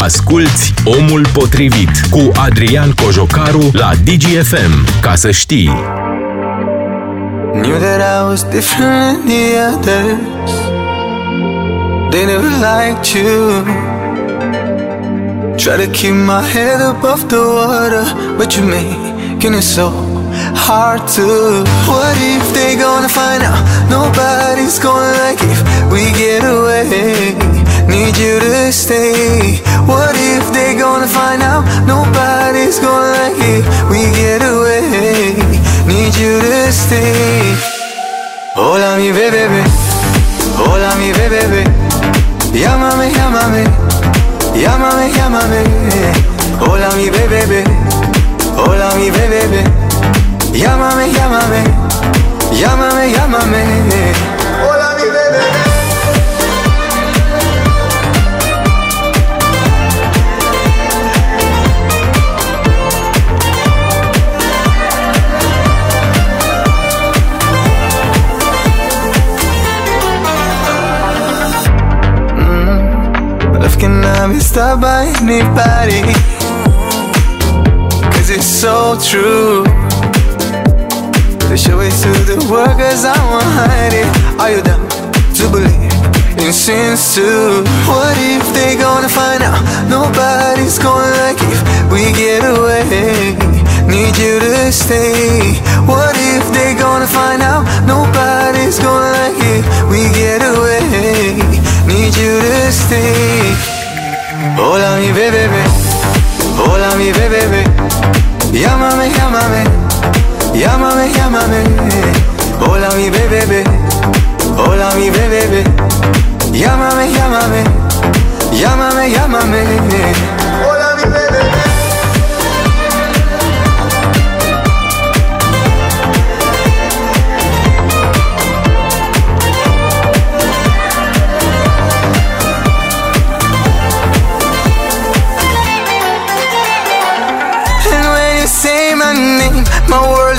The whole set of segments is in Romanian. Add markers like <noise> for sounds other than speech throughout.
Asculți Omul Potrivit cu Adrian Cojocaru la DGFM. Ca să știi. Knew that I was different than the others. They never liked you. Try to keep my head above the water, but you making it so hard to. What if they gonna find out? Nobody's gonna like if we get away. Need you to stay. What if they gonna find out? Nobody's gonna like it. We get away. Need you to stay. Hola mi bebé, hola mi bebé. Llámame, llámame, llámame, llámame. Hola mi bebé, hola mi bebé. Llámame, llámame, llámame, llámame. Hola cannot be stopped by anybody? Cause it's so true. To show it to the world cause I won't hide it. Are you down to believe in sins too? What if they gonna find out? Nobody's gonna like if we get away. Need you to stay. What if they gonna find out mi bebé. Hola mi bebé. Llámame, llámame. Llámame, llámame. Hola mi bebé. Hola mi bebé. Llámame, llámame. Llámame, llámame. Hola mi bebé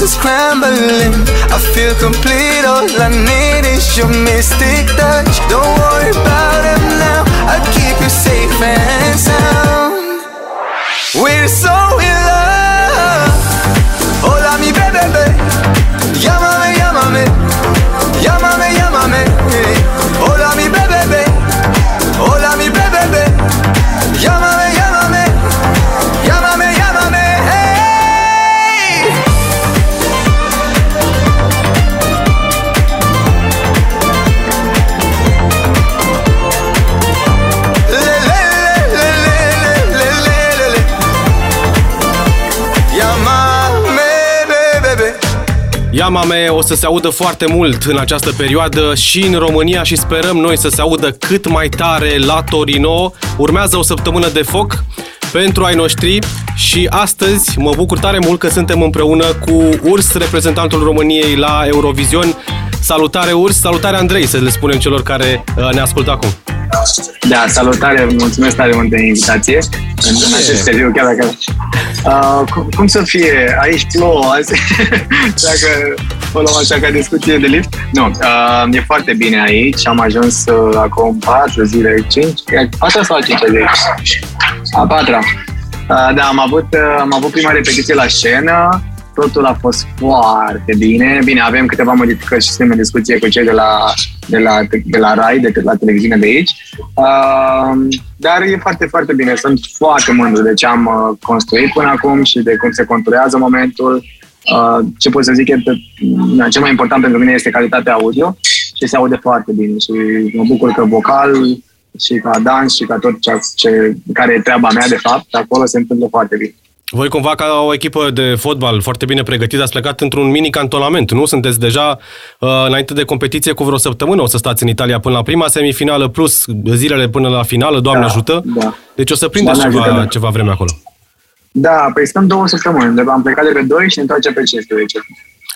is crumbling. I feel complete, all I need is your mystic touch. Don't worry about it now, I'll keep you safe and sound. We're so in love. Hola mi bebé, Ia mame, o să se audă foarte mult în această perioadă și în România și sperăm noi să se audă cât mai tare la Torino. Urmează o săptămână de foc pentru ai noștri și astăzi mă bucur tare mult că suntem împreună cu Urs, reprezentantul României la Eurovision. Salutare Urs, salutare Andrei, să le spunem celor care uh, ne ascultă acum. Da, salutare, mulțumesc tare mult de invitație în, în acest seriu, chiar dacă... Uh, cum, cum să fie? Aici plouă azi, <laughs> dacă o luăm așa ca discuție de lift. Nu, uh, e foarte bine aici, am ajuns uh, acum 4 zile, 5, e patra sau a cincea zi? A patra. Uh, da, am avut, uh, am avut prima repetiție la scenă, totul a fost foarte bine. Bine, avem câteva modificări și suntem în discuție cu cei de la, de la, de la RAI, de la televiziune de aici. Uh, dar e foarte, foarte bine. Sunt foarte mândru de ce am uh, construit până acum și de cum se conturează momentul. Uh, ce pot să zic, e că, uh, cel mai important pentru mine este calitatea audio și se aude foarte bine și mă bucur că vocal și ca dans și ca tot ce, ce care e treaba mea de fapt, acolo se întâmplă foarte bine. Voi cumva ca o echipă de fotbal foarte bine pregătită ați plecat într-un mini cantonament, nu? Sunteți deja uh, înainte de competiție cu vreo săptămână, o să stați în Italia până la prima semifinală, plus zilele până la finală, Doamne Da, ajută. da. Deci o să prindeți Doamne ceva, ajută, da. ceva vreme acolo. Da, păi stăm două săptămâni. De am plecat de pe 2 și ne întoarcem pe 15.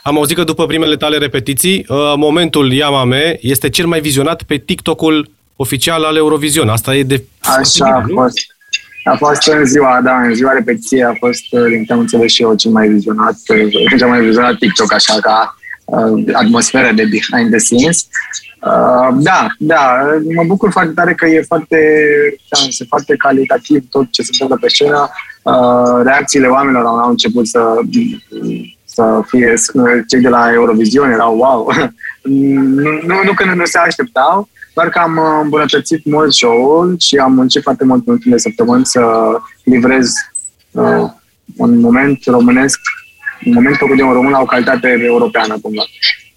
Am auzit că după primele tale repetiții, uh, momentul Yamame este cel mai vizionat pe TikTok-ul oficial al Eurovision. Asta e de... Așa a fost. A fost în ziua, da, în ziua repetiției a fost, uh, din câte am înțeles și eu, cel mai vizionat, uh, cel mai vizionat TikTok, așa ca uh, atmosferă de behind the scenes. Uh, da, da, mă bucur foarte tare că e foarte, da, este foarte calitativ tot ce se întâmplă pe scenă. Uh, reacțiile oamenilor au, au început să, să fie, cei de la Eurovision erau wow. <laughs> nu, nu, nu că nu se așteptau, doar că am îmbunătățit mult show-ul și am muncit foarte mult în ultimele săptămâni să livrez uh, un moment românesc, un moment făcut de un român la o calitate europeană, cumva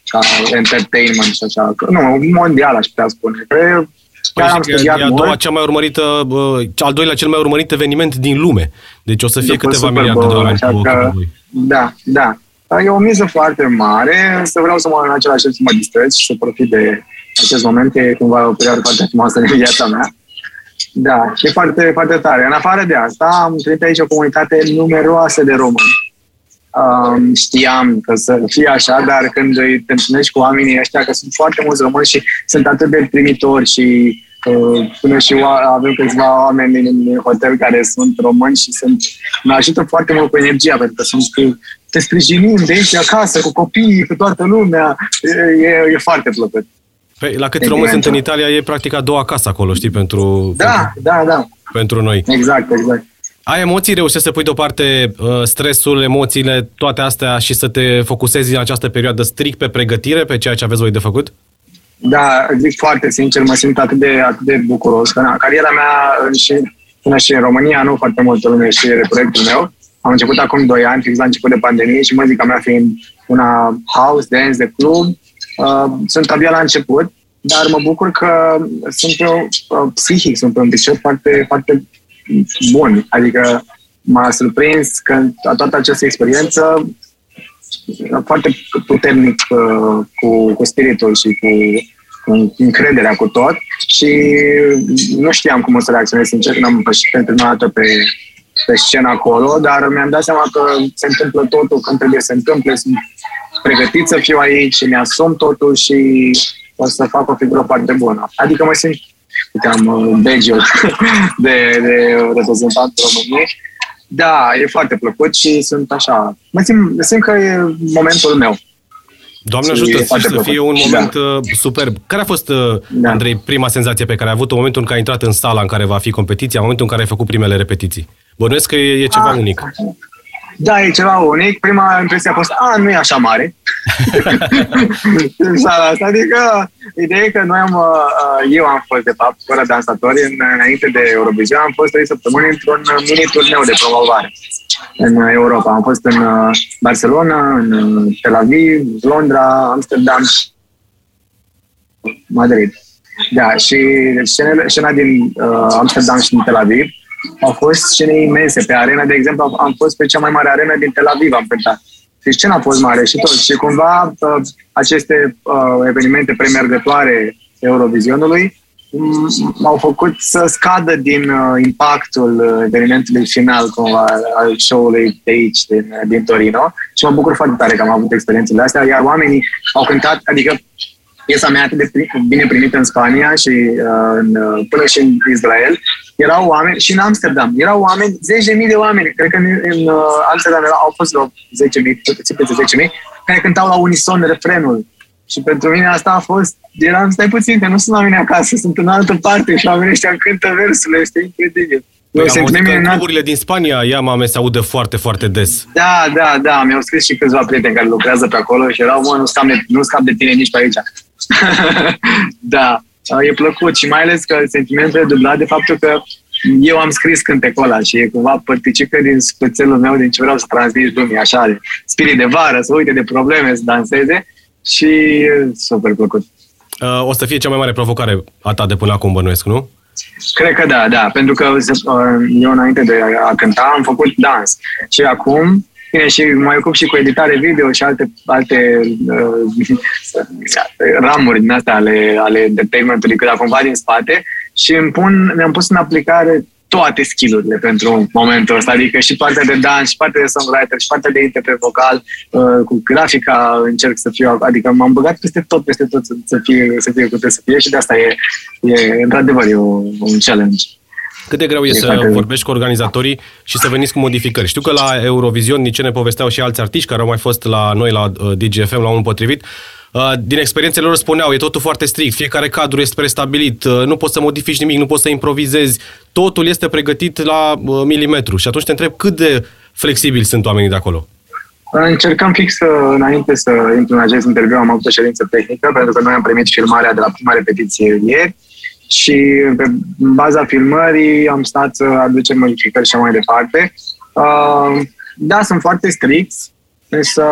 ca entertainment și așa. Nu, mondial aș putea spune. Că Chiar am studiat e a doua cea mai urmărită, al doilea cel mai urmărit eveniment din lume. Deci o să fie După câteva miliarde de oameni cu că, Da, da. E o miză foarte mare, să vreau să mă în același timp să mă distrez și să profit de acest moment. E cumva o perioadă foarte frumoasă în viața mea. Da, e foarte, foarte tare. În afară de asta, am trăit aici o comunitate numeroasă de români um, știam că să fie așa, dar când îi întâlnești cu oamenii ăștia, că sunt foarte mulți români și sunt atât de primitori și uh, până și avem câțiva oameni în hotel care sunt români și sunt, mă ajută foarte mult cu energia, pentru că sunt te sprijinim de aici acasă, cu copiii, cu toată lumea. E, e foarte plăcut. Păi, la cât români sunt în Italia, e practic a doua casă acolo, știi, pentru, da, pentru, da, da. pentru noi. Exact, exact. Ai emoții, reușești să pui deoparte uh, stresul, emoțiile, toate astea și să te focusezi în această perioadă strict pe pregătire, pe ceea ce aveți voi de făcut? Da, zic foarte sincer, mă simt atât de, atât de bucuros. Că, na, cariera mea și, până și în România, nu foarte multă lume și proiectul meu. Am început acum 2 ani, fix la început de pandemie și muzica mea fiind una house, dance, de club. Uh, sunt abia la început, dar mă bucur că sunt eu, uh, psihic, sunt pe un picior foarte, foarte bun. Adică m-a surprins că toată această experiență foarte puternic uh, cu, cu spiritul și cu, cu încrederea cu tot și nu știam cum o să reacționez, sincer, când am pășit pentru prima dată pe, pe scenă acolo, dar mi-am dat seama că se întâmplă totul când trebuie să se întâmple, sunt pregătit să fiu aici și mi-asum totul și o să fac o figură foarte bună. Adică mă simt uite, am uh, badge <laughs> de, de reprezentant României. Da, e foarte plăcut și sunt așa, mă simt, simt că e momentul meu. Doamne ajută să, să fie un moment da. Uh, superb. Care a fost, uh, da. Andrei, prima senzație pe care ai avut-o în momentul în care ai intrat în sala în care va fi competiția, în momentul în care ai făcut primele repetiții? Bănuiesc că e, e ceva a, unic. Da, e ceva unic. Prima impresie a fost, a, nu e așa mare. <laughs> asta, adică, ideea e că noi am, uh, eu am fost, de fapt, fără dansatori, înainte de Eurovision, am fost trei săptămâni într-un mini turneu de promovare în Europa. Am fost în uh, Barcelona, în uh, Tel Aviv, Londra, Amsterdam, Madrid. Da, și scena, scena din uh, Amsterdam și din Tel Aviv au fost scene imense. Pe arena, de exemplu, am fost pe cea mai mare arenă din Tel Aviv, am cântat. Și scena a fost mare și tot. Și cumva uh, aceste uh, evenimente premergătoare Eurovizionului m-au făcut să scadă din uh, impactul uh, evenimentului final cumva al show-ului de aici, din, uh, din Torino și mă bucur foarte tare că am avut experiențele astea, iar oamenii au cântat, adică piesa mea atât de bine primită în Spania și uh, în, uh, până și în Israel, erau oameni, și în Amsterdam, erau oameni, zeci de mii de oameni, cred că în, în uh, Amsterdam au fost vreo 10.000, puțin peste 10.000, care cântau la unison refrenul. Și pentru mine asta a fost, eram, stai puțin, că nu sunt la mine acasă, sunt în altă parte și oamenii ăștia cântă versurile, este incredibil. Păi am auzit că în cluburile din Spania ea mame se audă foarte, foarte des. Da, da, da, mi-au scris și câțiva prieteni care lucrează pe acolo și erau, mă, nu scap de, nu scap de tine nici pe aici. <laughs> da, e plăcut și mai ales că sentimentul e dublat de faptul că eu am scris cântecul ăla și e cumva părticică din spățelul meu din ce vreau să transmit lumii, așa, de spirit de vară, să uite de probleme, să danseze și e super plăcut. Uh, o să fie cea mai mare provocare a ta de până acum, bănuiesc, nu? Cred că da, da, pentru că uh, eu înainte de a cânta am făcut dans și acum Bine, și mă ocup și cu editare video și alte, alte uh, <laughs> ramuri din astea ale, ale entertainment-ului, cât cumva din spate și îmi pun, mi-am pus în aplicare toate skillurile pentru momentul ăsta, adică și partea de dans, și partea de songwriter, și partea de interpret vocal, uh, cu grafica încerc să fiu, adică m-am băgat peste tot, peste tot să, să fie, să fie cât să fie și de asta e, e într-adevăr, e un challenge. Cât de greu e, e să vorbești cu organizatorii și să veniți cu modificări? Știu că la Eurovision, nici ce ne povesteau și alți artiști care au mai fost la noi la uh, DGFM la un potrivit, uh, din experiențele lor spuneau, e totul foarte strict, fiecare cadru este prestabilit, uh, nu poți să modifici nimic, nu poți să improvizezi, totul este pregătit la milimetru. Și atunci te întreb cât de flexibili sunt oamenii de acolo. Încercăm fix înainte să intru în acest interviu, am avut o ședință tehnică, pentru că noi am primit filmarea de la prima repetiție ieri și pe baza filmării am stat să aducem modificări și mai departe. Uh, da, sunt foarte stricți, însă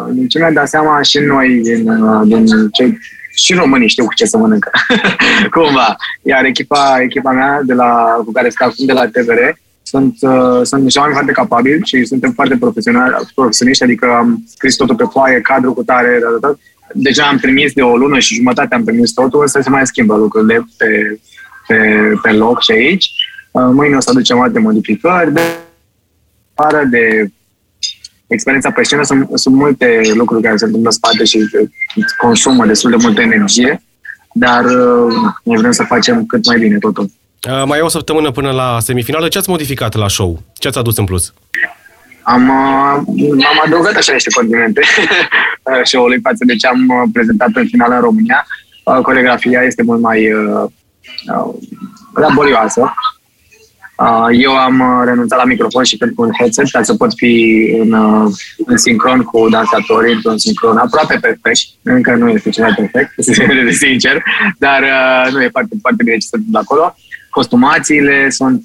uh, din ce mi-am dat seama și noi, din, uh, din ce, și românii știu cu ce să mănâncă, <laughs> cumva. Iar echipa, echipa mea de la, cu care stau de la TVR sunt, uh, sunt niște oameni foarte capabili și suntem foarte profesionali, profesioniști, adică am scris totul pe foaie, cadru cu tare, da, da, da deja am trimis de o lună și jumătate am trimis totul, să se mai schimbă lucrurile pe, pe, pe loc și aici. Uh, mâine o să aducem alte modificări. De pară de experiența pe scenă sunt, sunt multe lucruri care se întâmplă în spate și consumă destul de multă energie, dar uh, ne vrem să facem cât mai bine totul. Uh, mai e o săptămână până la semifinală. Ce ați modificat la show? Ce ați adus în plus? Am, uh, am adăugat așa niște condimente <laughs> show-ului față de ce am uh, prezentat în final în România. Uh, coregrafia este mult mai uh, laborioasă. Eu am renunțat la microfon și cânt cu un headset ca să pot fi în, în sincron cu dansatorii, într-un sincron aproape perfect. Încă nu este ceva perfect, să de sincer, dar nu e foarte, foarte bine ce se întâmplă acolo. Costumațiile sunt,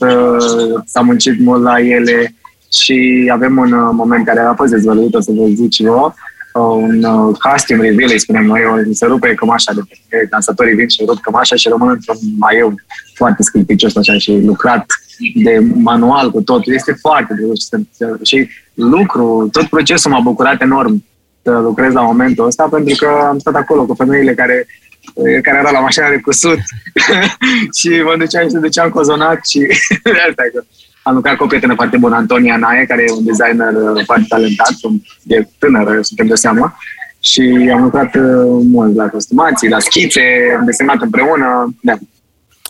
s-a muncit mult la ele, și avem un uh, moment care a fost dezvăluit, o să vă zic și eu, uh, un uh, costume reveal, îi spunem noi, se rupe cămașa de pe dansatorii vin și rup cămașa și rămân într-un maieu foarte scâlpicios așa și lucrat de manual cu totul. Este foarte greu și lucru, tot procesul m-a bucurat enorm să lucrez la momentul ăsta pentru că am stat acolo cu femeile care care era la mașina de cusut <laughs> și mă duceam și duceam cozonat și <laughs> de asta că am lucrat cu o prietenă foarte bună, Antonia Nae, care e un designer uh, foarte talentat, e tânără, suntem de seama. Și am lucrat uh, mult la costumații, la schițe, am desenat împreună. Da.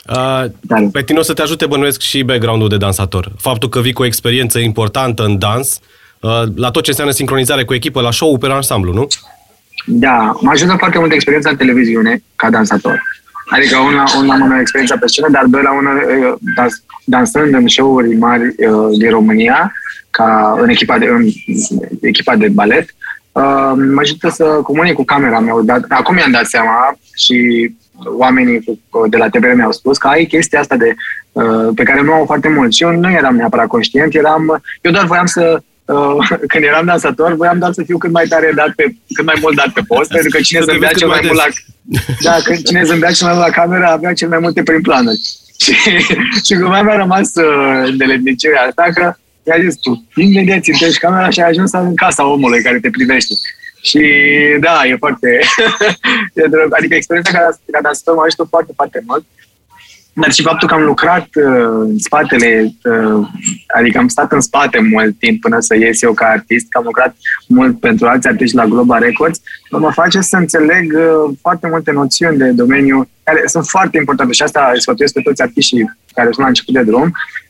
Uh, pe tine o să te ajute bănuiesc și background-ul de dansator. Faptul că vii cu o experiență importantă în dans, uh, la tot ce înseamnă sincronizare cu echipă, la show pe ansamblu, nu? Da, mă ajută foarte mult experiența în televiziune ca dansator. Adică una, una am o experiență pe scenă, dar doi la una dans, dansând în show-uri mari uh, din România, ca în echipa de, în echipa de balet, uh, mă ajută să comunic cu camera mea. Dar acum mi-am dat seama și oamenii de la TVR mi-au spus că ai chestia asta de, uh, pe care nu au foarte mult. Și eu nu eram neapărat conștient, eram, eu doar voiam să Uh, <laughs> când eram dansator, voiam doar să fiu cât mai tare dat pe, cât mai mult dat pe post, pentru că cine zâmbea cel mai, mai mult la, <laughs> da, când cine zâmbea cel mai mult la camera avea cel mai multe prin planuri. <laughs> și, și cumva mi-a rămas uh, de lednicirea asta că i-a zis tu, imediat țintești camera și ai ajuns în casa omului care te privește. Și da, e foarte... adică experiența ca, ca dansator m-a ajutat foarte, foarte mult dar și faptul că am lucrat uh, în spatele, uh, adică am stat în spate mult timp până să ies eu ca artist, că am lucrat mult pentru alți artiști la Global Records, mă face să înțeleg uh, foarte multe noțiuni de domeniu care sunt foarte importante și asta sfătuiesc pe toți artiștii care sunt la început de drum, Um,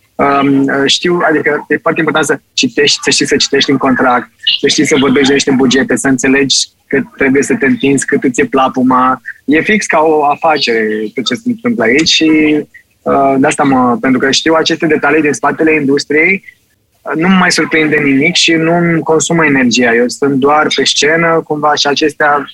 știu, adică e foarte important să citești, să știi să citești în contract, să știi să vorbești niște bugete, să înțelegi că trebuie să te întinzi, cât îți e plapuma. E fix ca o afacere tot ce se întâmplă aici și uh, de asta mă, pentru că știu aceste detalii din spatele industriei, uh, nu mă mai surprinde nimic și nu consumă energia. Eu sunt doar pe scenă, cumva, și acestea,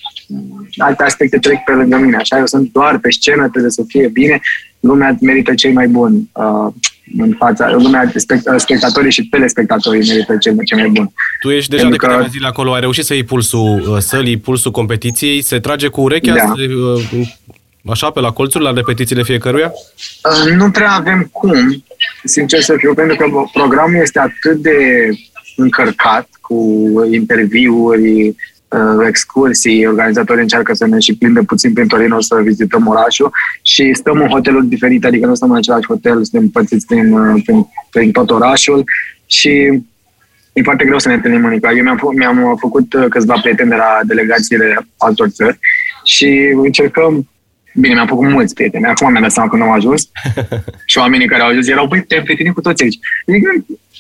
alte aspecte trec pe lângă mine. Așa, eu sunt doar pe scenă, trebuie să fie bine, lumea merită cei mai buni. Uh, în fața, lumea, spectatorii și telespectatorii merită ce, ce mai bun. Tu ești deja Pentru de câteva că... zile acolo, ai reușit să iei pulsul uh, sălii, pulsul competiției, se trage cu urechea, da. se, uh, așa, pe la colțuri, la repetițiile fiecăruia? Uh, nu prea avem cum, sincer să fiu, pentru că programul este atât de încărcat cu interviuri, uh, excursii, organizatorii încearcă să ne și prindă puțin prin Torino să vizităm orașul și stăm în hoteluri diferite, adică nu stăm în același hotel, suntem împărțiți prin, uh, prin, prin tot orașul și e foarte greu să ne întâlnim în Eu mi-am, mi-am făcut uh, câțiva prieteni de la delegațiile altor țări și încercăm Bine, mi-am făcut mulți prieteni. Acum mi-am dat seama că nu am ajuns. <laughs> și oamenii care au ajuns erau, băi, te-am prietenit cu toți aici. Adică,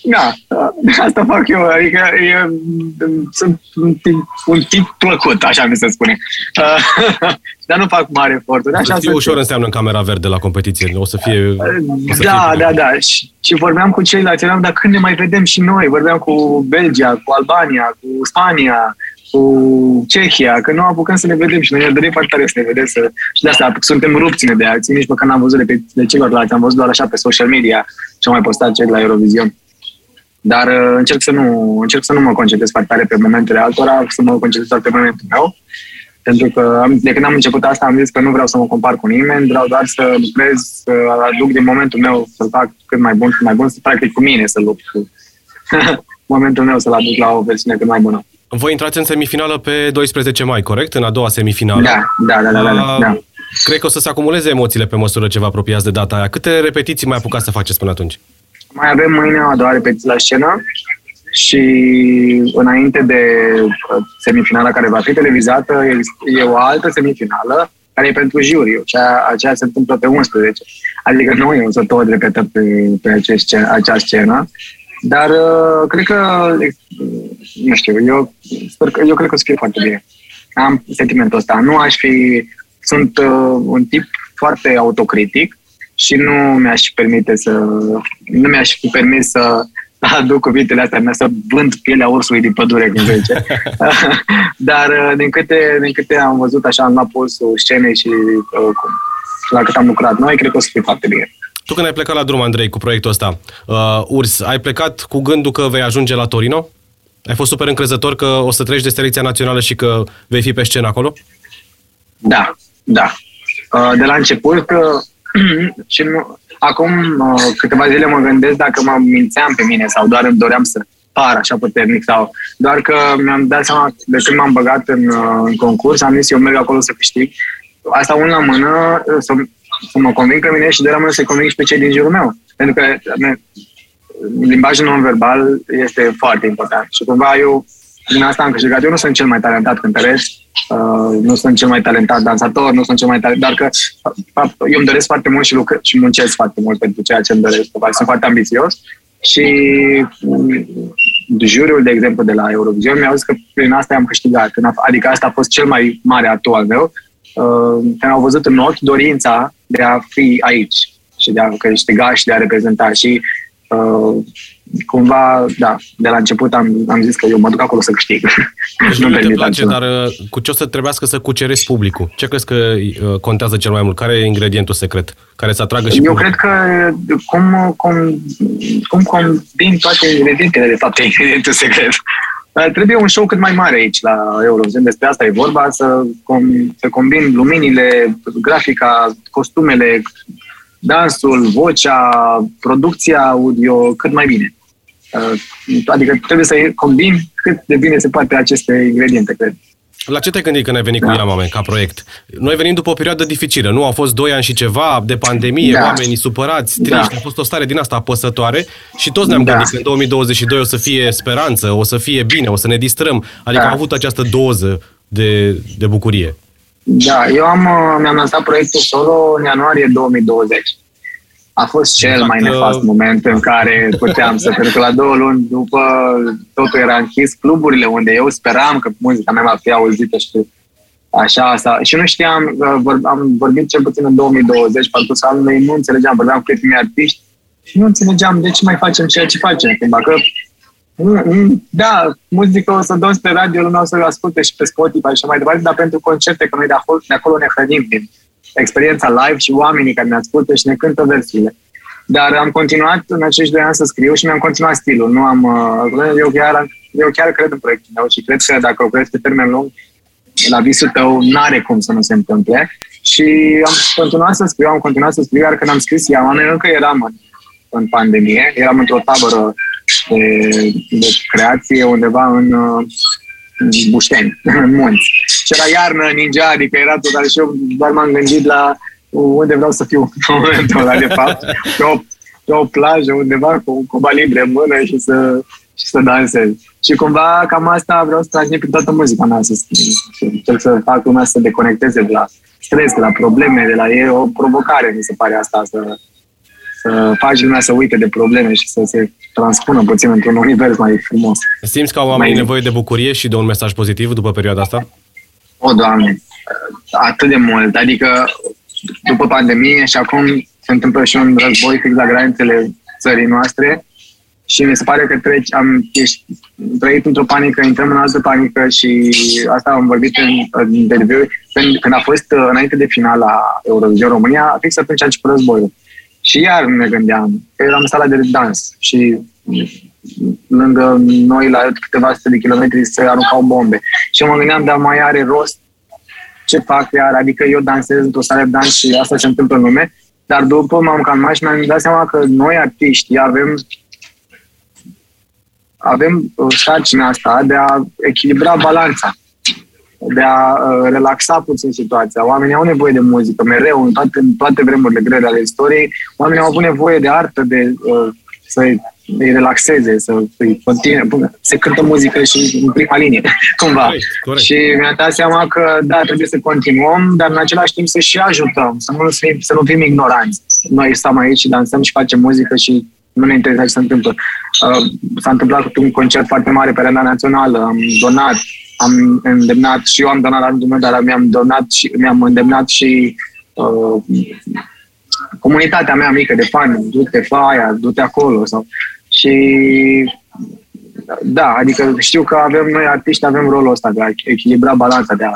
da, <laughs> asta fac eu. Adică e, sunt un tip, un tip plăcut, așa mi se spune. <laughs> Dar nu fac mare eforturi. Așa să fie ușor înseamnă în camera verde la competiție. O să fie... O să da, fie da, da. Și, și vorbeam cu ceilalți. Eram, dar când ne mai vedem și noi? Vorbeam cu Belgia, cu Albania, cu Spania, cu Cehia, că nu apucăm să ne vedem și noi ne dorim foarte tare să ne vedem. Să... Și de asta suntem rupți de alții, nici măcar n-am văzut de, pe, de celorlalți, am văzut doar așa pe social media și am mai postat cei de la Eurovision. Dar uh, încerc să nu, încerc să nu mă concentrez foarte tare pe momentele altora, să mă concentrez doar pe momentul meu. Pentru că de când am început asta am zis că nu vreau să mă compar cu nimeni, vreau doar să lucrez, să aduc din momentul meu, să-l fac cât mai bun, cât mai bun, să practic cu mine să lupt. <laughs> momentul meu să-l aduc la o versiune cât mai bună. Voi intrați în semifinală pe 12 mai, corect? În a doua semifinală. Da, da, da, da. da, da. da. Cred că o să se acumuleze emoțiile pe măsură ce vă apropiați de data aia. Câte repetiții mai apucați să faceți până atunci? Mai avem mâine a doua repetiție la scenă și înainte de uh, semifinala care va fi televizată, e o altă semifinală care e pentru juriu. Cea, aceea se întâmplă pe 11. Adică nu e o să tot repetă pe, pe acest, acea scenă. Dar uh, cred că, nu știu, eu, sper că, eu cred că o să fie foarte bine. Am sentimentul ăsta. Nu aș fi, sunt uh, un tip foarte autocritic și nu mi-aș permite să, nu mi-aș fi permis să <laughs> aduc cuvintele astea mea, să vând pielea ursului din pădure, cum se zice. <laughs> Dar uh, din câte, din câte am văzut așa, am luat pulsul scenei și uh, la cât am lucrat noi, cred că o să fie foarte bine. Tu când ai plecat la drum, Andrei, cu proiectul ăsta, uh, Urs, ai plecat cu gândul că vei ajunge la Torino? Ai fost super încrezător că o să treci de selecția națională și că vei fi pe scenă acolo? Da, da. Uh, de la început, că <clears throat> și nu, acum uh, câteva zile mă gândesc dacă mă mințeam pe mine sau doar îmi doream să par așa puternic sau doar că mi-am dat seama de când m-am băgat în, uh, în concurs, am zis eu merg acolo să câștig. Asta una la mână, să să mă conving pe mine și de rămână să conving și pe cei din jurul meu. Pentru că ne, limbajul non-verbal este foarte important. Și cumva eu din asta am câștigat. Eu nu sunt cel mai talentat cântăreț, uh, nu sunt cel mai talentat dansator, nu sunt cel mai talentat, dar că eu îmi doresc foarte mult și, lucr- și muncesc foarte mult pentru ceea ce îmi doresc. Sunt foarte ambițios și um, juriul, de exemplu, de la Eurovision mi-a zis că prin asta am câștigat. Adică asta a fost cel mai mare atu al meu uh, au văzut în ochi dorința de a fi aici și de a câștiga și de a reprezenta. Și uh, cumva, da, de la început am, am zis că eu mă duc acolo să câștig. Deci nu te place, dar uh, cu ce o să trebuiască să cucerești publicul? Ce crezi că uh, contează cel mai mult? Care e ingredientul secret care să atragă și Eu cred că cum, cum, cum combin toate ingredientele, de fapt, e <laughs> ingredientul secret. Trebuie un show cât mai mare aici la Eurovision, despre asta e vorba, să, com- să combin luminile, grafica, costumele, dansul, vocea, producția audio cât mai bine. Uh, adică trebuie să combin cât de bine se poate aceste ingrediente, cred. La ce te-ai gândit când ai venit da. cu Iamame ca proiect? Noi venim după o perioadă dificilă, nu? Au fost doi ani și ceva de pandemie, da. oamenii supărați, da. triști, da. a fost o stare din asta apăsătoare și toți ne-am da. gândit că în 2022 o să fie speranță, o să fie bine, o să ne distrăm. Adică da. am avut această doză de, de bucurie. Da, eu am, mi-am lansat proiectul solo în ianuarie 2020 a fost cel Dacă... mai nefast moment în care puteam să, pentru că la două luni după totul era închis, cluburile unde eu speram că muzica mea va fi auzită și așa, asta. Și nu știam, uh, am vorbit cel puțin în 2020, parcursul anului, nu înțelegeam, vorbeam cu prietenii artiști și nu înțelegeam de ce mai facem ceea ce facem. Cumva că, da, muzică o să dăm pe radio, lumea o să asculte și pe Spotify și mai departe, dar pentru concerte, că noi de acolo, de acolo ne hrănim din experiența live și oamenii care ne ascultă și ne cântă versurile. Dar am continuat în acești doi ani să scriu și mi-am continuat stilul. Nu am, uh, eu, chiar, eu chiar cred în proiectul meu și cred că dacă o crezi pe termen lung, la visul tău n-are cum să nu se întâmple. Și am continuat să scriu, am continuat să scriu, iar când am scris ea, încă eram în, în pandemie, eram într-o tabără de, de creație undeva în, uh, Bușteni, <laughs> în munți. Și era iarnă, ninja, adică era total și eu doar m-am gândit la unde vreau să fiu în momentul ăla, de fapt, pe o, pe o plajă undeva cu, cu libre în mână și să, și să dansez. Și cumva cam asta vreau să transmit prin toată muzica mea, să, să încerc să fac lumea să deconecteze de la stres, de la probleme, de la e o provocare, mi se pare asta, să, să faci lumea să uite de probleme și să se transpună puțin într-un univers mai frumos. Simți că au oamenii nevoie de bucurie și de un mesaj pozitiv după perioada asta? O, Doamne, atât de mult. Adică, după pandemie și acum se întâmplă și un război fix la granițele țării noastre și mi se pare că treci, am ești, trăit într-o panică, intrăm în altă panică și asta am vorbit în, în interviu când, când a fost uh, înainte de finala Eurovision România, fix atunci a început războiul. Și iar ne gândeam că eram în sala de dans și lângă noi la câteva sute de kilometri se aruncau bombe. Și mă gândeam, dar mai are rost ce fac iar, adică eu dansez într-o sală de dans și asta se întâmplă în lume, dar după m-am calmat și mi-am dat seama că noi artiști avem avem uh, sarcina asta de a echilibra balanța, de a uh, relaxa puțin situația. Oamenii au nevoie de muzică mereu, în toate, în toate vremurile grele ale istoriei. Oamenii au avut nevoie de artă, de uh, să îi relaxeze, să îi continue. Se cântă muzică și în prima linie, <laughs> cumva. Corect, corect. Și mi-a dat seama că, da, trebuie să continuăm, dar în același timp să și ajutăm, să nu fim, să nu fim ignoranți. Noi stăm aici și dansăm și facem muzică și nu ne interesează ce se întâmplă. Uh, s-a întâmplat un concert foarte mare pe arena națională, am donat, am îndemnat și eu am donat la rândul meu, dar mi-am donat și mi-am îndemnat și uh, comunitatea mea mică de fani, du-te, fa aia, du-te acolo. Sau, și da, adică știu că avem noi artiști, avem rolul ăsta de a echilibra balanța, de a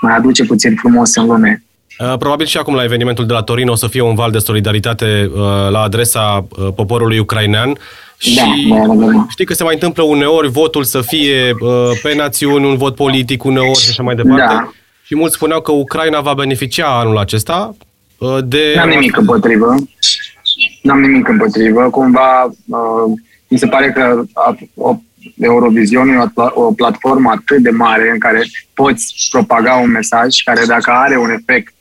mai aduce puțin frumos în lume. Uh, probabil și acum la evenimentul de la Torino o să fie un val de solidaritate uh, la adresa uh, poporului ucrainean. Da, și da, da, da, da. știi că se mai întâmplă uneori votul să fie pe națiuni, un vot politic uneori și așa mai departe. Da. Și mulți spuneau că Ucraina va beneficia anul acesta de... N-am nimic împotrivă. N-am nimic împotrivă. Cumva uh, mi se pare că o, Eurovision e o, o platformă atât de mare în care poți propaga un mesaj care dacă are un efect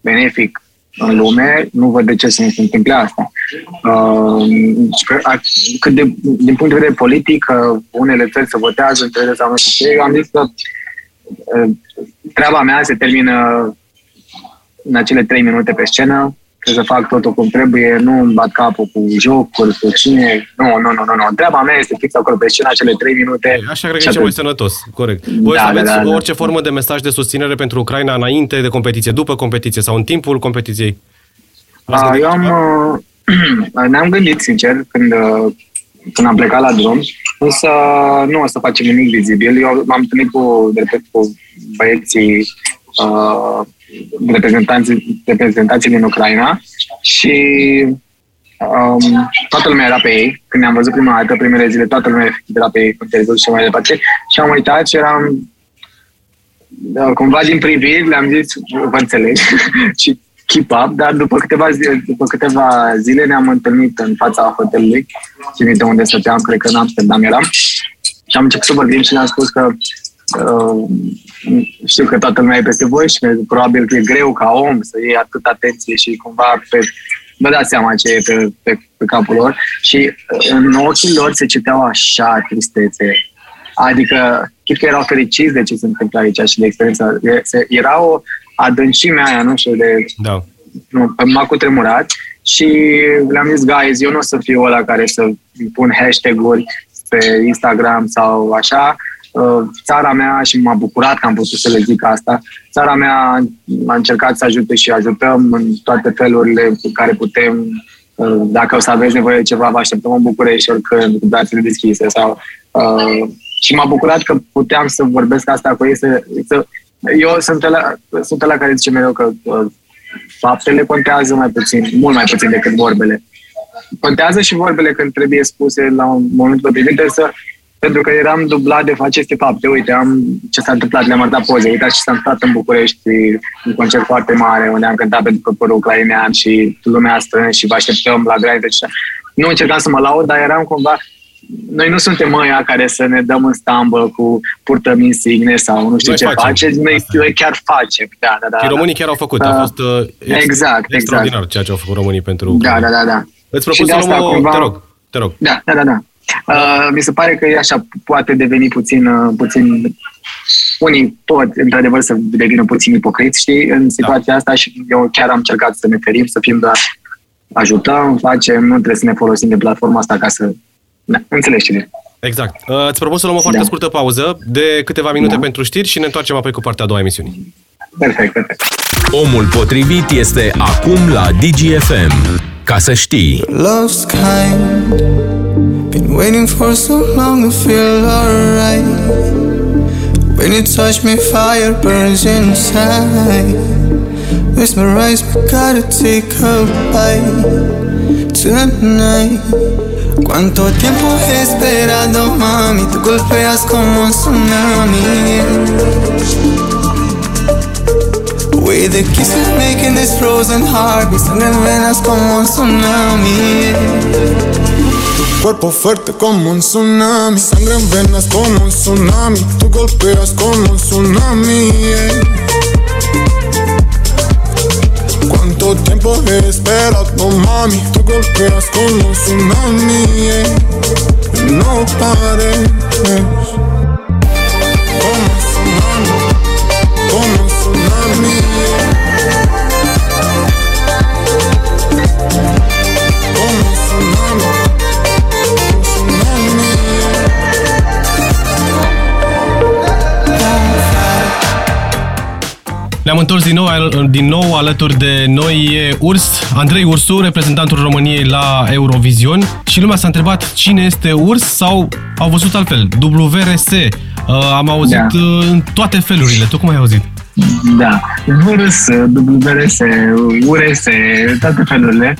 benefic în lume, nu văd de ce să nu se întâmple asta. Uh, cât de, din punct de vedere politic, uh, unele țări se votează între sau nu știu ce, eu am zis că uh, treaba mea se termină în acele trei minute pe scenă, trebuie să fac totul cum trebuie, nu îmi bat capul cu jocuri, cu cine. Nu, nu, nu, nu, nu. Treaba mea este fix acolo pe scenă, cele trei minute. Așa cred că e cel mai sănătos, corect. Voi da, să aveți da, da, orice da. formă de mesaj de susținere pentru Ucraina înainte de competiție, după competiție sau în timpul competiției? A, eu am, uh, <clears throat> ne-am gândit, sincer, când, uh, când am plecat la drum, însă nu o să facem nimic vizibil. Eu m-am întâlnit cu, de repet, cu băieții uh, reprezentanții, reprezentanții din Ucraina și um, toată lumea era pe ei. Când ne-am văzut prima dată, primele zile, toată lumea era pe ei cu televizor și mai departe. Și am uitat și eram da, cumva din priviri, le-am zis, vă înțeleg, <laughs> și keep up, dar după câteva zile, după câteva zile ne-am întâlnit în fața hotelului, țin de unde stăteam, cred că în Amsterdam eram, și am început să vorbim și le-am spus că uh, știu că toată lumea e peste voi și probabil că e greu ca om să iei atât atenție și cumva pe, vă dați seama ce e pe, pe, pe capul lor și uh, în ochii lor se citeau așa tristețe. Adică, chit că erau fericiți de ce se întâmplă aici și de experiența. Era o adâncime aia, nu știu, de... Da. Nu, m-a cutremurat și le-am zis, guys, eu nu o să fiu ăla care să pun hashtag-uri pe Instagram sau așa, Uh, țara mea, și m-a bucurat că am putut să le zic asta, țara mea a încercat să ajute și ajutăm în toate felurile cu care putem. Uh, dacă o să aveți nevoie de ceva, vă așteptăm în București oricând, cu brațele deschise. Sau, uh, și m-a bucurat că puteam să vorbesc asta cu ei. Să, să, eu sunt la, sunt la care zice mereu că uh, faptele contează mai puțin, mult mai puțin decât vorbele. Contează și vorbele când trebuie spuse la un moment potrivit, să pentru că eram dublat de aceste fapte. Uite, am ce s-a întâmplat, le-am arătat poze. Uitați ce s-a întâmplat în București, un concert foarte mare, unde am cântat pentru poporul ucrainean și lumea strâns și vă așteptăm la graniță. Nu încercam să mă laud, dar eram cumva noi nu suntem ăia care să ne dăm în stambă cu purtăm insigne sau nu știu noi ce facem. faceți, noi, noi chiar facem. Da, da, da, și românii chiar au făcut, a fost uh, ex- exact, extraordinar exact. ceea ce au făcut românii pentru Da, da, da, da. Îți propun să luăm o... Cumva... Te rog, te rog. Da, da, da, da. Uh, mi se pare că e așa, poate deveni puțin, uh, puțin unii pot, într-adevăr, să devină puțin ipocriți, știi, în situația da. asta și eu chiar am încercat să ne ferim, să fim doar ajutăm, facem, nu trebuie să ne folosim de platforma asta ca să... Da, înțelegi ce Exact. Uh, îți propun să luăm o foarte da. scurtă pauză de câteva minute da. pentru știri și ne întoarcem apoi cu partea a doua emisiunii. Perfect, perfect. Omul potrivit este acum la DGFM. Ca să știi. Love's kind. Been waiting for so long to feel alright. When you touch me, fire burns inside. Mesmerized, but gotta take a bite. Tonight Cuánto tiempo he esperado, mami? Tú golpeas como un tsunami Way the kisses making this frozen heart. Be sangre venas como un tsunami. Cuerpo fuerte como un tsunami. Sangre en venas como un tsunami. Tú golpeas como un tsunami. Cuánto tiempo he esperado mami Tú golpeas como un tsunami. No pares Ne-am întors din nou, din nou alături de noi e Urs, Andrei Ursu, reprezentantul României la Eurovision și lumea s-a întrebat cine este Urs sau au văzut altfel, WRS. Uh, am auzit da. Uh, în toate felurile. Tu cum ai auzit? Da, WRS, WRS, URS, toate felurile.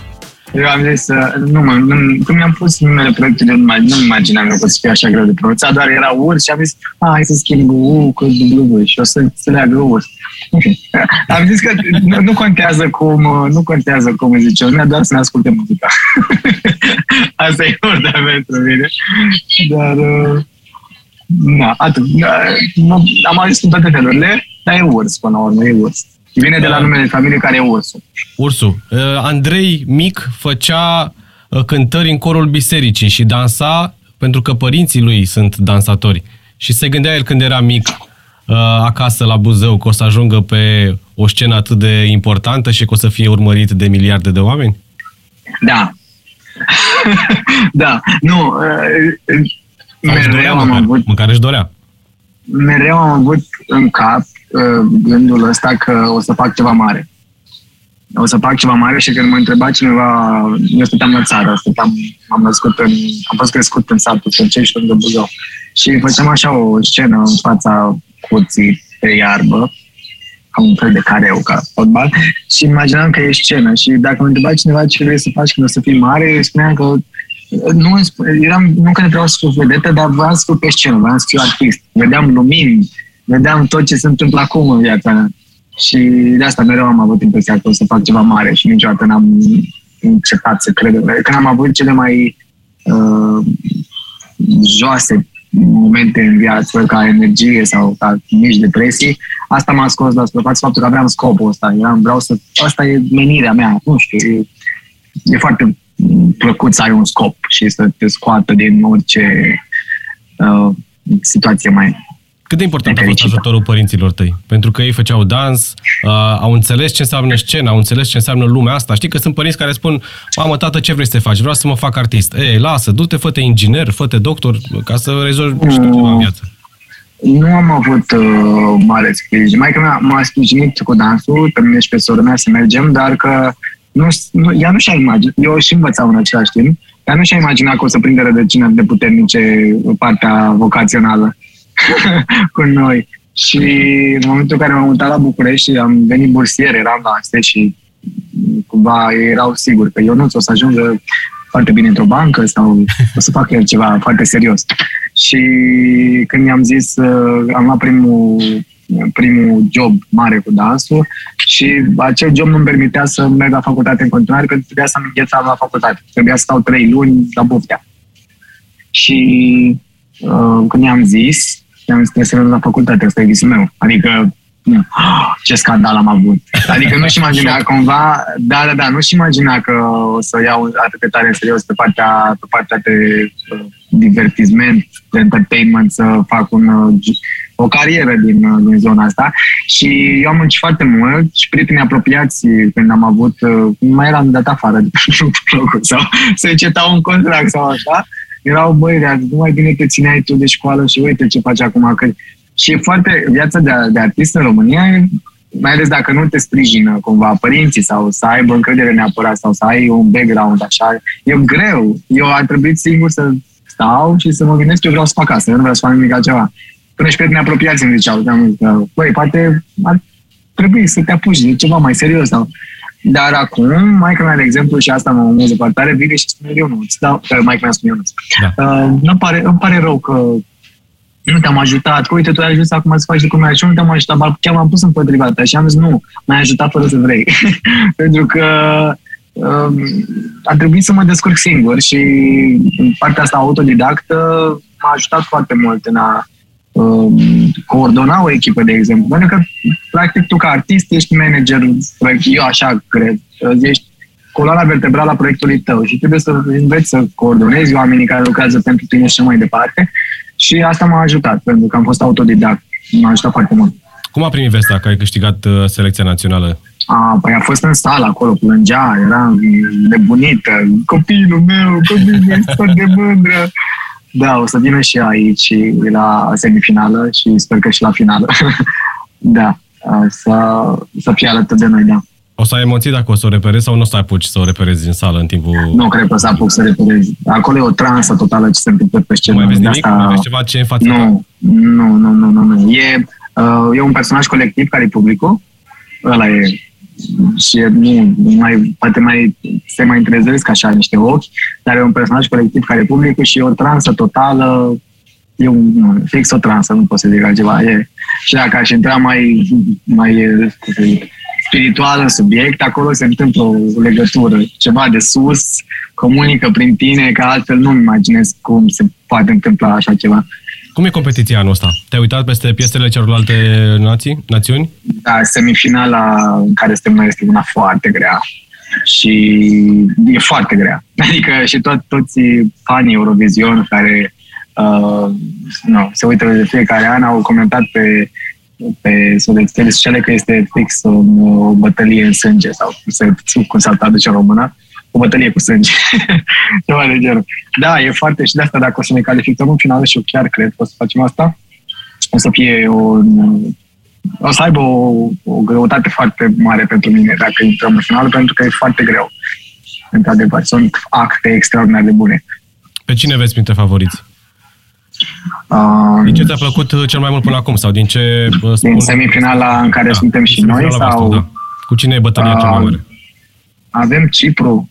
Eu am zis, uh, nu mă, nu, când mi-am pus numele proiectului, nu, nu imaginam eu că să fie așa greu de pronunțat, doar era urs și am zis, a, hai să schimb U cu W și o să se leagă urs. <laughs> am zis că nu, nu contează cum, uh, nu contează cum zice lumea, doar să ne asculte muzica. <laughs> Asta e pentru mine. Dar, uh, na, atât. Am auzit în toate felurile, dar e urs până la urmă, e urs. Vine de la numele de familie care e Ursu. Ursu. Uh, Andrei mic făcea uh, cântări în corul bisericii și dansa pentru că părinții lui sunt dansatori. Și se gândea el când era mic uh, acasă la Buzău că o să ajungă pe o scenă atât de importantă și că o să fie urmărit de miliarde de oameni? Da. <laughs> da. Nu. mereu am avut... Măcar își dorea. Mereu am avut în cap Uh, gândul ăsta că o să fac ceva mare. O să fac ceva mare și când mă întreba cineva, eu stăteam la țară, stăteam, am, născut în, am fost crescut în satul Sărcești, lângă Buzău. Și făceam așa o scenă în fața curții pe iarbă, ca un fel de careu, ca fotbal, și imaginam că e scenă. Și dacă mă întreba cineva ce vrei să faci când o să fii mare, spuneam că nu, eram, nu că vreau să fiu vedetă, dar vreau să fiu pe scenă, vreau să fiu artist. Vedeam lumini, vedeam tot ce se întâmplă acum în viața mea. Și de asta mereu am avut impresia că o să fac ceva mare și niciodată n-am început să cred. Când am avut cele mai uh, joase momente în viață, ca energie sau ca mici depresii, asta m-a scos la suprafață faptul că aveam scopul ăsta. Eram, vreau să, asta e menirea mea, nu știu, e, e foarte plăcut să ai un scop și să te scoată din orice uh, situație mai cât de important a fost ajutorul părinților tăi? Pentru că ei făceau dans, uh, au înțeles ce înseamnă scena, au înțeles ce înseamnă lumea asta. Știi că sunt părinți care spun, mamă, tată, ce vrei să faci? Vreau să mă fac artist. Ei, lasă, du-te, fă-te inginer, fă-te doctor, ca să rezolvi mm. ceva în viață. Nu am avut uh, mare sprijin. Mai că m-a, m-a sprijinit cu dansul, pe mine și pe sora mea să mergem, dar că nu, nu, ea nu și-a imaginat, eu și învățam în același timp, ea nu și-a imaginat că o să prinde rădăcina de puternice partea vocațională. <laughs> cu noi. Și în momentul în care m-am mutat la București și am venit bursier, eram la ASE și cumva erau sigur că eu nu o să ajungă foarte bine într-o bancă sau o să fac el ceva foarte serios. Și când mi-am zis, uh, am luat primul, primul job mare cu dansul și acel job nu-mi permitea să merg la facultate în continuare pentru că trebuia să-mi înghețam la facultate. Trebuia să stau trei luni la Buftea. Și uh, când i-am zis, am zis, trebuie să la facultate, asta e visul meu. Adică Ce scandal am avut. Adică nu-și imagina cumva, da, da, da, nu-și imagina că o să iau atât de tare în serios pe partea, pe partea de uh, divertisment, de entertainment, să fac un, uh, o carieră din, uh, din zona asta. Și eu am muncit foarte mult și prietenii apropiați, când am avut, uh, mai eram dat afară de <laughs> locul sau se încetau un contract sau așa, erau, băi, nu mai bine te țineai tu de școală și uite ce faci acum. Că... Și e foarte, viața de, de artist în România e mai ales dacă nu te sprijină cumva părinții sau să aibă încredere neapărat sau să ai un background așa, e greu. Eu ar trebui singur să stau și să mă gândesc ce vreau să fac asta, eu nu vreau să fac nimic altceva. Până și prieteni apropiați îmi ziceau, băi, poate ar trebui să te apuci de ceva mai serios sau dar acum, mai mea, de exemplu, și asta mă amuză foarte tare, vine și spune eu nu, îți dau, mai mea spune eu da. uh, nu pare, îmi pare rău că nu te-am ajutat, că uite, tu ai ajuns acum să faci lucruri și nu te-am ajutat, chiar m-am pus împotriva ta și am zis nu, m-ai ajutat fără să vrei. <laughs> Pentru că uh, a trebuit să mă descurc singur și partea asta autodidactă m-a ajutat foarte mult în a uh, coordona o echipă, de exemplu. Pentru că, practic, tu ca artist ești manager, eu așa cred, ești coloana vertebrală a proiectului tău și trebuie să înveți să coordonezi oamenii care lucrează pentru tine și mai departe. Și asta m-a ajutat, pentru că am fost autodidact. M-a ajutat foarte mult. Cum a primit vesta că ai câștigat uh, selecția națională? A, păi a fost în sală acolo, plângea, era nebunită. Copilul meu, copilul meu, sunt de mândră. Da, o să vină și aici la semifinală și sper că și la finală. <laughs> da, să, să fie alături de noi, da. O să ai emoții dacă o să o reperezi sau nu o să apuci să o reperezi în sală în timpul... Nu cred că o să apuc să reperezi. Acolo e o transă totală ce se întâmplă pe scenă. Nu mai vezi nimic? Asta... Mai vezi ceva ce în față nu, nu, nu, nu, nu, nu. E, uh, e un personaj colectiv care e publicul. Ăla e și nu, mai, poate mai se mai întrezesc așa niște ochi, dar e un personaj colectiv care e publicul și e o transă totală, e un, nu, fix o transă, nu pot să zic altceva. E, și dacă aș intra mai, mai spiritual în subiect, acolo se întâmplă o legătură, ceva de sus, comunică prin tine, că altfel nu-mi imaginez cum se poate întâmpla așa ceva. Cum e competiția anul ăsta? Te-ai uitat peste piesele celorlalte nații, națiuni? Da, semifinala în care suntem noi este una foarte grea și e foarte grea. <laughs> Adică și tot, toți fanii Eurovision care uh, no, se uită de fiecare an au comentat pe pe rețele sociale că este fix o, o bătălie în sânge sau cum se, cum se traduce în română, o bătălie cu sânge. <laughs> Ceva de genul. Da, e foarte și de asta dacă o să ne calificăm în finală și eu chiar cred că o să facem asta, o să fie o, o să aibă o, o greutate foarte mare pentru mine dacă intrăm în finală, pentru că e foarte greu. Într-adevăr, sunt acte extraordinar de bune. Pe cine vezi printre favoriți? din ce ți-a plăcut uh, cel mai mult până acum? Sau din ce... Uh, spun... Din semifinala în care da, suntem și noi? Sau... da. Cu cine e bătălia uh, cea mai mare? Avem Cipru,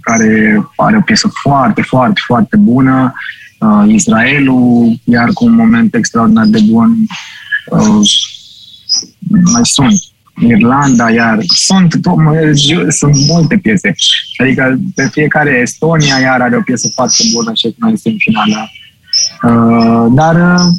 care are o piesă foarte, foarte, foarte bună. Uh, Israelul, iar cu un moment extraordinar de bun. Uh, mai sunt. Irlanda, iar sunt, sunt multe piese. Adică pe fiecare Estonia iar are o piesă foarte bună și noi în finala. Uh, dar uh,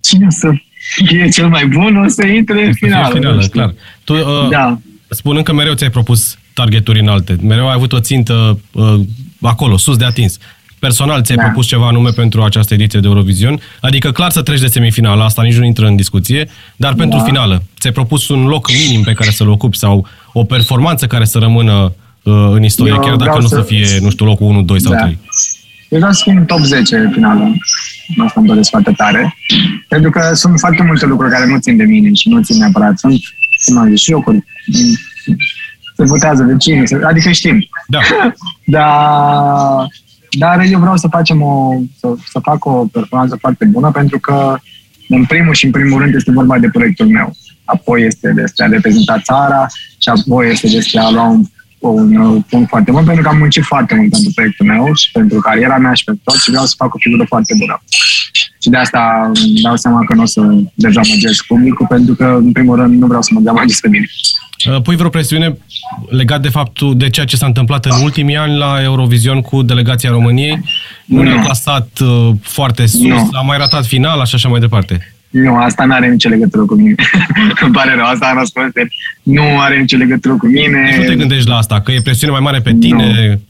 cine să fie cel mai bun o să intre în finală. finală clar. Tu, uh, da. spunând că mereu ți-ai propus targeturi înalte, mereu ai avut o țintă uh, acolo, sus de atins. Personal, ți-ai da. propus ceva anume pentru această ediție de Eurovision? Adică clar să treci de semifinală, asta nici nu intră în discuție, dar pentru da. finală, ți-ai propus un loc minim pe care să-l ocupi sau o performanță care să rămână uh, în istorie, Eu chiar dacă nu să... să fie, nu știu, locul 1, 2 sau da. 3? Eu vreau să fiu în top 10 în finală. Asta îmi doresc foarte tare. Pentru că sunt foarte multe lucruri care nu țin de mine și nu țin neapărat. Sunt, cum am zis, jocuri. Se votează de cine, adică știm. Da. <laughs> Dar dar eu vreau să facem o, să, să fac o performanță foarte bună pentru că în primul și în primul rând este vorba de proiectul meu. Apoi este despre a reprezenta țara și apoi este despre a lua un, un punct foarte bun pentru că am muncit foarte mult pentru proiectul meu și pentru cariera mea și pentru tot și vreau să fac o figură foarte bună. Și de asta îmi dau seama că nu o să dezamăgesc publicul pentru că, în primul rând, nu vreau să mă dezamăgesc pe mine. Uh, pui vreo presiune legat de faptul de ceea ce s-a întâmplat în ultimii ani la Eurovision cu delegația României? Nu, ne-a clasat uh, foarte sus, nu. a mai ratat final, așa și mai departe. Nu, asta nu are nicio legătură cu mine. <laughs> Îmi pare rău, asta am răspuns. Nu are nicio legătură cu mine. Deci nu te gândești la asta, că e presiune mai mare pe tine?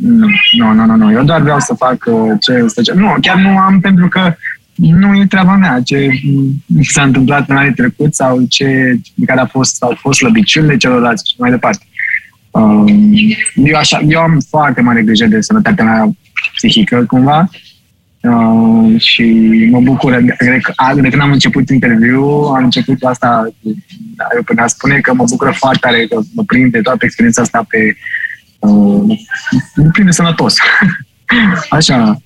Nu, nu, nu, nu. nu. Eu doar vreau să fac uh, ce este. Nu, chiar nu am pentru că nu e treaba mea ce s-a întâmplat în anii trecut sau ce care a fost, sau fost slăbiciunile celorlalți și mai departe. Um, eu, așa, eu am foarte mare grijă de sănătatea mea psihică, cumva, Uh, și mă bucur, cred că de când am început interviu, am început asta, eu până a spune că mă bucură foarte tare că mă prinde toată experiența asta pe, uh, mă prinde sănătos. <laughs> Așa.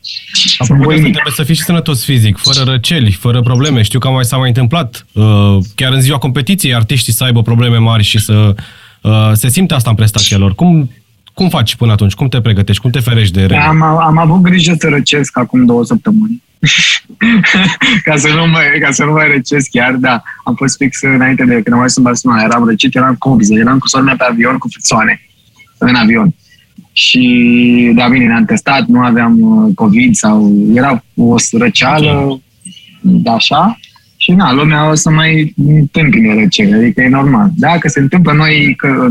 Apropo de trebuie să fii și sănătos fizic, fără răceli, fără probleme. Știu că mai s-a mai întâmplat. Uh, chiar în ziua competiției, artiștii să aibă probleme mari și să uh, se simte asta în prestația lor. Cum cum faci până atunci? Cum te pregătești? Cum te ferești de rele? Am, am avut grijă să răcesc acum două săptămâni. <laughs> ca, să nu mai, ca să nu mai răcesc chiar, da. Am fost fix înainte de când am ajuns în Barcelona. Eram răcit, eram cu eram cu sora mea pe avion cu frisoane în avion. Și, da, bine, ne-am testat, nu aveam uh, COVID sau era o răceală, da, așa. Și na, lumea o să mai întâmpine răcere, adică e normal. Dacă se întâmplă, noi, că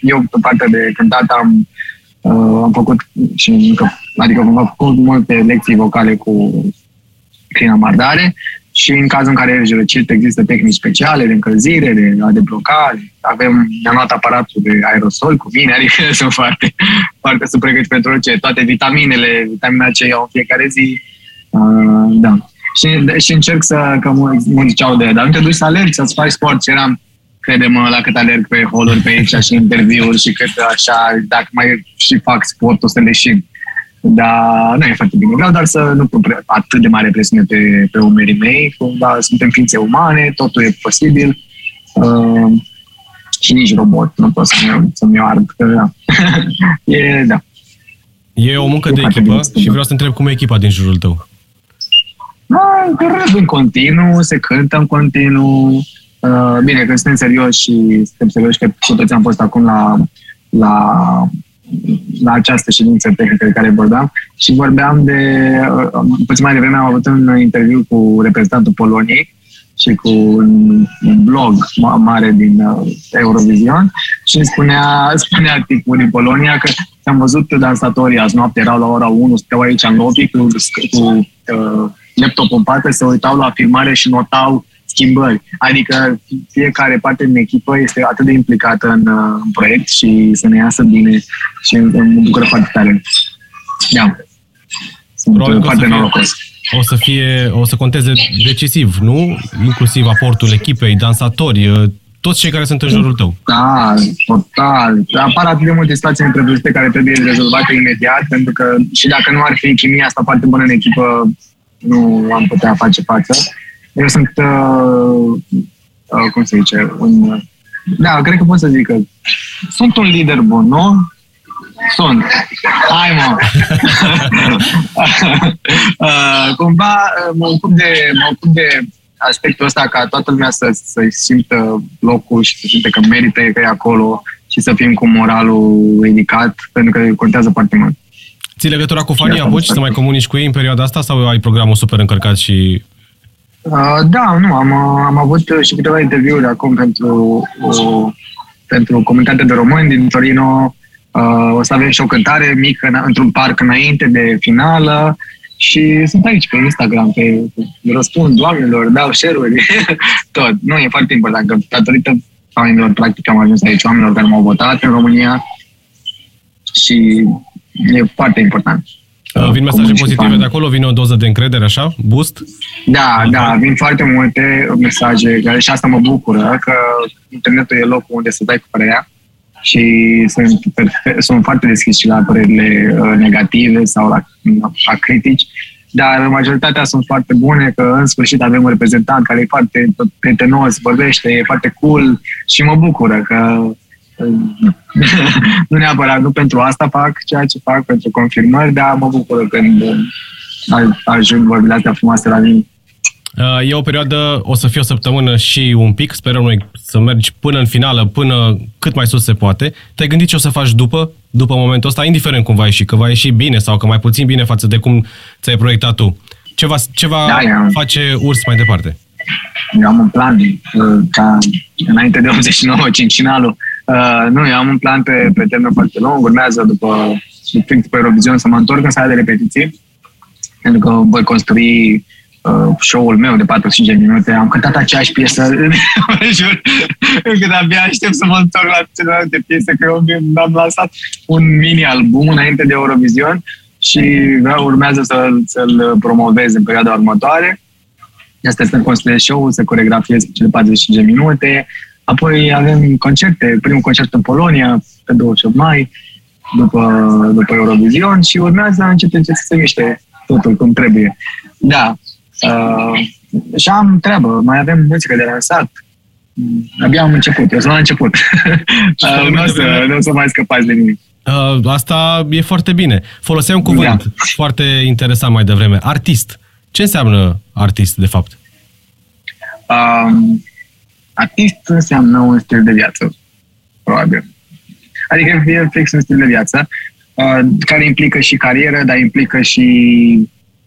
eu pe partea de cântat am, uh, am făcut și încă, adică am făcut multe lecții vocale cu Crina Mardare și în cazul în care ești răcit există tehnici speciale de încălzire, de a debloca. Avem, ne-am luat aparatul de aerosol cu mine, adică <laughs> sunt foarte, foarte sunt pregătit pentru orice. Toate vitaminele, vitamina C iau în fiecare zi. Uh, da și, și încerc să, că mulți, mulți ziceau de, dar nu te duci să alergi, să-ți faci sport și eram, crede-mă, la cât alerg pe holuri pe aici și interviuri și cât așa, dacă mai și fac sportul să leșin. Dar nu e foarte bine. Vreau doar să nu pun atât de mare presiune pe, pe umerii mei, cumva suntem ființe umane, totul e posibil. Uh, și nici robot, nu pot să-mi, să-mi ard. Că, da. <laughs> e, da. E o muncă e de echipă și vreau să întreb cum e echipa din jurul tău. Da, râd în continuu, se cântă în continuu. Uh, bine, când suntem serioși și suntem serioși că cu toți am fost acum la, la, la această ședință tehnică de care vorbeam și vorbeam de, uh, puțin mai devreme am avut un interviu cu reprezentantul Poloniei și cu un, un blog mare din uh, Eurovision și îmi spunea, spunea tipul din Polonia că am văzut dansatorii azi noapte, erau la ora 1, stau aici în lobby cu, cu uh, laptop în parte, se uitau la filmare și notau schimbări. Adică fiecare parte din echipă este atât de implicată în, uh, în proiect și să ne iasă bine și mă bucură foarte tare. Da. Sunt Probabil foarte norocos. O să fie, o să conteze decisiv, nu? Inclusiv aportul echipei, dansatori, uh, toți cei care sunt în jurul tău. Da, total. Apar atât de multe situații întrebări care trebuie rezolvate imediat, pentru că și dacă nu ar fi chimia asta foarte bună în echipă, nu am putea face față. Eu sunt, uh, uh, cum se zice, un... Da, cred că pot să zic că sunt un lider bun, nu? Sunt. Hai, mă! <laughs> uh, cumva uh, mă ocup de, mă ocup de aspectul ăsta ca toată lumea să, să simtă locul și să simte că merită că e acolo și să fim cu moralul ridicat, pentru că contează foarte mult. Ții legătura cu fanii apuci să mai comunici cu ei în perioada asta sau ai programul super încărcat și... Uh, da, nu, am, am avut și câteva interviuri acum pentru, uh, pentru comunitatea de români din Torino. Uh, o să avem și o cântare mică într-un parc înainte de finală și sunt aici pe Instagram, pe, pe răspund oamenilor, dau share-uri, <laughs> tot. Nu, e foarte important că datorită oamenilor, practic, am ajuns aici, oamenilor care m-au votat în România și e foarte important. Uh, vin mesaje pozitive de acolo, vine o doză de încredere, așa? Boost? Da, da, vin foarte multe mesaje care și asta mă bucură, că internetul e locul unde să dai cu părerea și sunt, sunt foarte deschis și la părerile uh, negative sau la, la critici, dar majoritatea sunt foarte bune, că în sfârșit avem un reprezentant care e foarte prietenos, vorbește, e foarte cool și mă bucură că nu neapărat, nu pentru asta fac ceea ce fac, pentru confirmări, dar mă bucur când ajung vorbile astea frumoase la mine. Uh, e o perioadă, o să fie o săptămână și un pic, sperăm noi să mergi până în finală, până cât mai sus se poate. Te-ai gândit ce o să faci după, după momentul ăsta, indiferent cum va ieși, că va ieși bine sau că mai puțin bine față de cum ți-ai proiectat tu. Ce va, ce va da, face urs mai departe? eu am un plan uh, ca înainte de 89, cincinalul. Uh, nu, eu am un plan pe, pe termen foarte lung. Urmează după, după Eurovision să mă întorc în sala de repetiții pentru că voi construi uh, show-ul meu de 45 de minute. Am cântat aceeași piesă, <laughs> jur, încât abia aștept să mă întorc la celelalte piese, că eu am lansat un mini-album înainte de Eurovision și vreau, urmează să, să-l promovez în perioada următoare. Asta este construiesc show să coregrafiez cele 45 de minute. Apoi avem concerte, primul concert în Polonia, pe 28 mai, după, după Eurovision și urmează încet, încet să se miște totul cum trebuie. Da. Uh, și am treabă, mai avem muzică de lansat. Abia am început, eu sunt la început. <laughs> uh, nu, o să, nu o să mai scăpați de nimic. Uh, asta e foarte bine. Foloseai un cuvânt da. foarte interesant mai devreme. Artist. Ce înseamnă artist, de fapt? Um, artist înseamnă un stil de viață, probabil. Adică e fix un stil de viață uh, care implică și carieră, dar implică și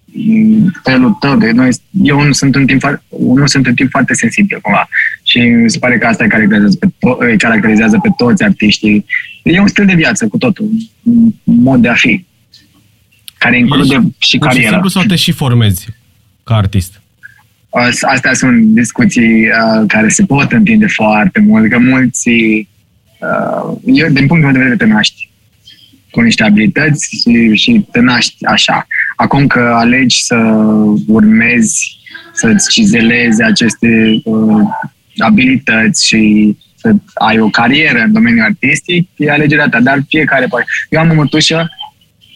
mm, felul tău de noi. Eu nu sunt un timp, nu sunt un timp foarte sensibil cumva și mi se pare că asta caracterizează pe, to- caracterizează pe toți artiștii. E un stil de viață cu totul, un mod de a fi care include Ești și cariera. simplu sau te și formezi ca artist? Astea sunt discuții uh, care se pot întinde foarte mult, că mulți, uh, eu, din punctul meu de vedere, te naști cu niște abilități și, și te naști așa. Acum că alegi să urmezi, să-ți cizelezi aceste uh, abilități și să ai o carieră în domeniul artistic, e alegerea ta, dar fiecare poate. Eu am o mătușă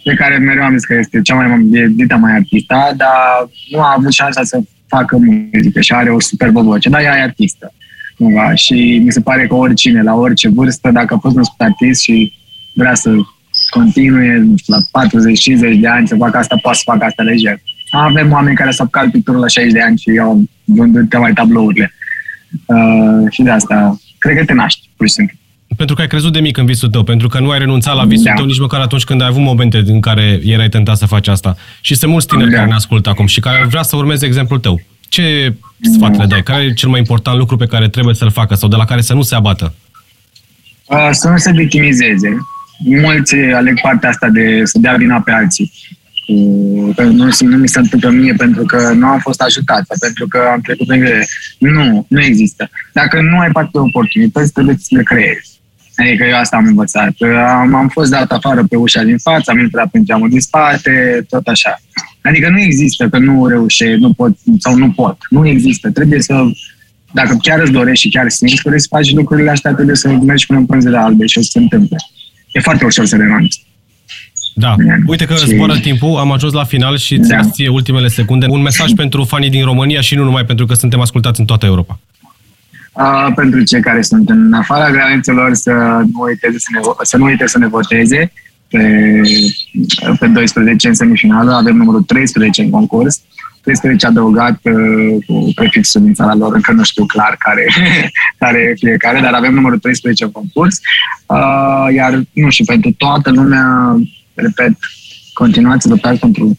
pe care mereu am zis că este cea mai, e dita mai artista, dar nu a avut șansa să facă muzică și are o superbă voce, dar ea e artistă. Cumva. Și mi se pare că oricine, la orice vârstă, dacă a fost născut artist și vrea să continue la 40-50 de ani să facă asta, poate să facă asta lejer. Avem oameni care s-au apucat picturul la 60 de ani și au vândut mai tablourile. Uh, și de asta, cred că te naști, pur și simplu. Pentru că ai crezut de mic în visul tău, pentru că nu ai renunțat la visul da. tău nici măcar atunci când ai avut momente în care erai tentat să faci asta. Și sunt mulți tineri da. care ne ascultă acum și care vrea să urmeze exemplul tău. Ce sfat le dai? Care e cel mai important lucru pe care trebuie să-l facă sau de la care să nu se abată? Uh, să nu se victimizeze. Mulți aleg partea asta de să dea vina pe alții. Uh, nu, nu mi se întâmplă mie pentru că nu am fost ajutat sau pentru că am trecut prin grele. Nu, nu există. Dacă nu ai parte de oportunități, trebuie să le creezi. Adică eu asta am învățat. Am, am fost dat afară pe ușa din față, am intrat prin geamul din spate, tot așa. Adică nu există că nu reușești, nu pot sau nu pot. Nu există. Trebuie să, dacă chiar îți dorești și chiar simți că să faci lucrurile astea, trebuie să mergi până în pânzele albe și o să se întâmple. E foarte ușor să renunți. Da. Uite că și... zboară timpul, am ajuns la final și ți da. ultimele secunde. Un mesaj <clears throat> pentru fanii din România și nu numai pentru că suntem ascultați în toată Europa uh, pentru cei care sunt în afara granițelor să nu uite să ne, să nu uite să ne voteze pe, pe 12 în semifinală. Avem numărul 13 în concurs. 13 adăugat uh, cu prefixul din țara lor, încă nu știu clar care, <laughs> care e fiecare, dar avem numărul 13 în concurs. Uh, iar, nu știu, pentru toată lumea, repet, continuați să luptați pentru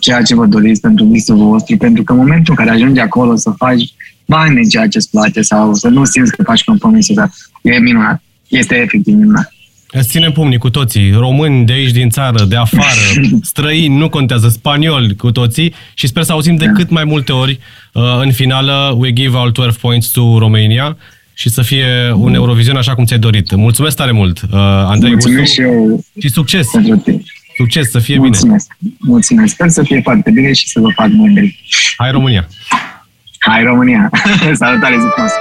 ceea ce vă doriți, pentru visul vostru, pentru că în momentul în care ajungi acolo să faci bani din ceea ce îți place sau să nu simți că faci compromisuri. Dar e minunat. Este efectiv minunat. Îți ținem pumnii cu toții, români de aici din țară, de afară, <laughs> străini, nu contează, spanioli cu toții și sper să auzim de da. cât mai multe ori uh, în finală We give our 12 points to Romania și să fie un Eurovision așa cum ți-ai dorit. Mulțumesc tare mult, uh, Andrei Mulțumesc și eu. Și succes! Succes, să fie Mulțumesc. bine! Mulțumesc! Sper să fie foarte bine și să vă fac mândri. Hai România! Hai România! Salutare, zi frumos!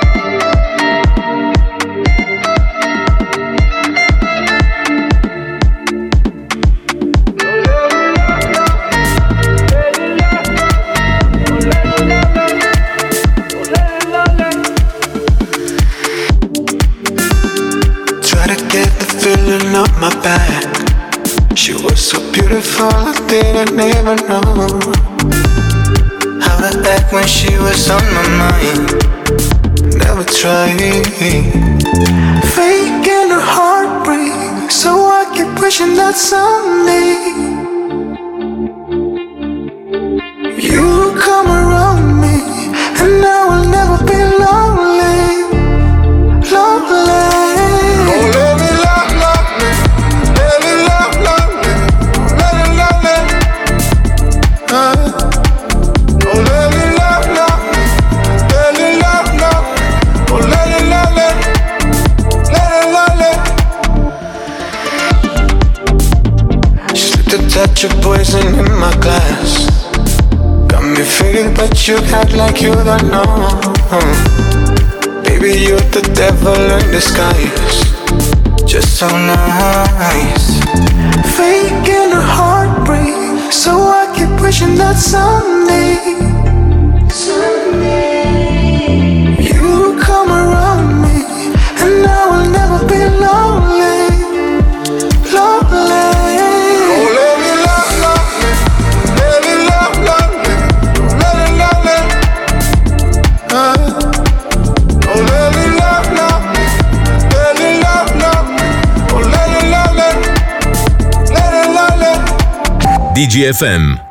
my back. She was so beautiful, I didn't even know. How to act when she was on my mind. Never tried. Faking a heartbreak, so I keep wishing that someday but you act like you don't know. Baby, you're the devil in disguise. Just so nice. Faking a heartbreak, so I keep wishing that someday. DGFM.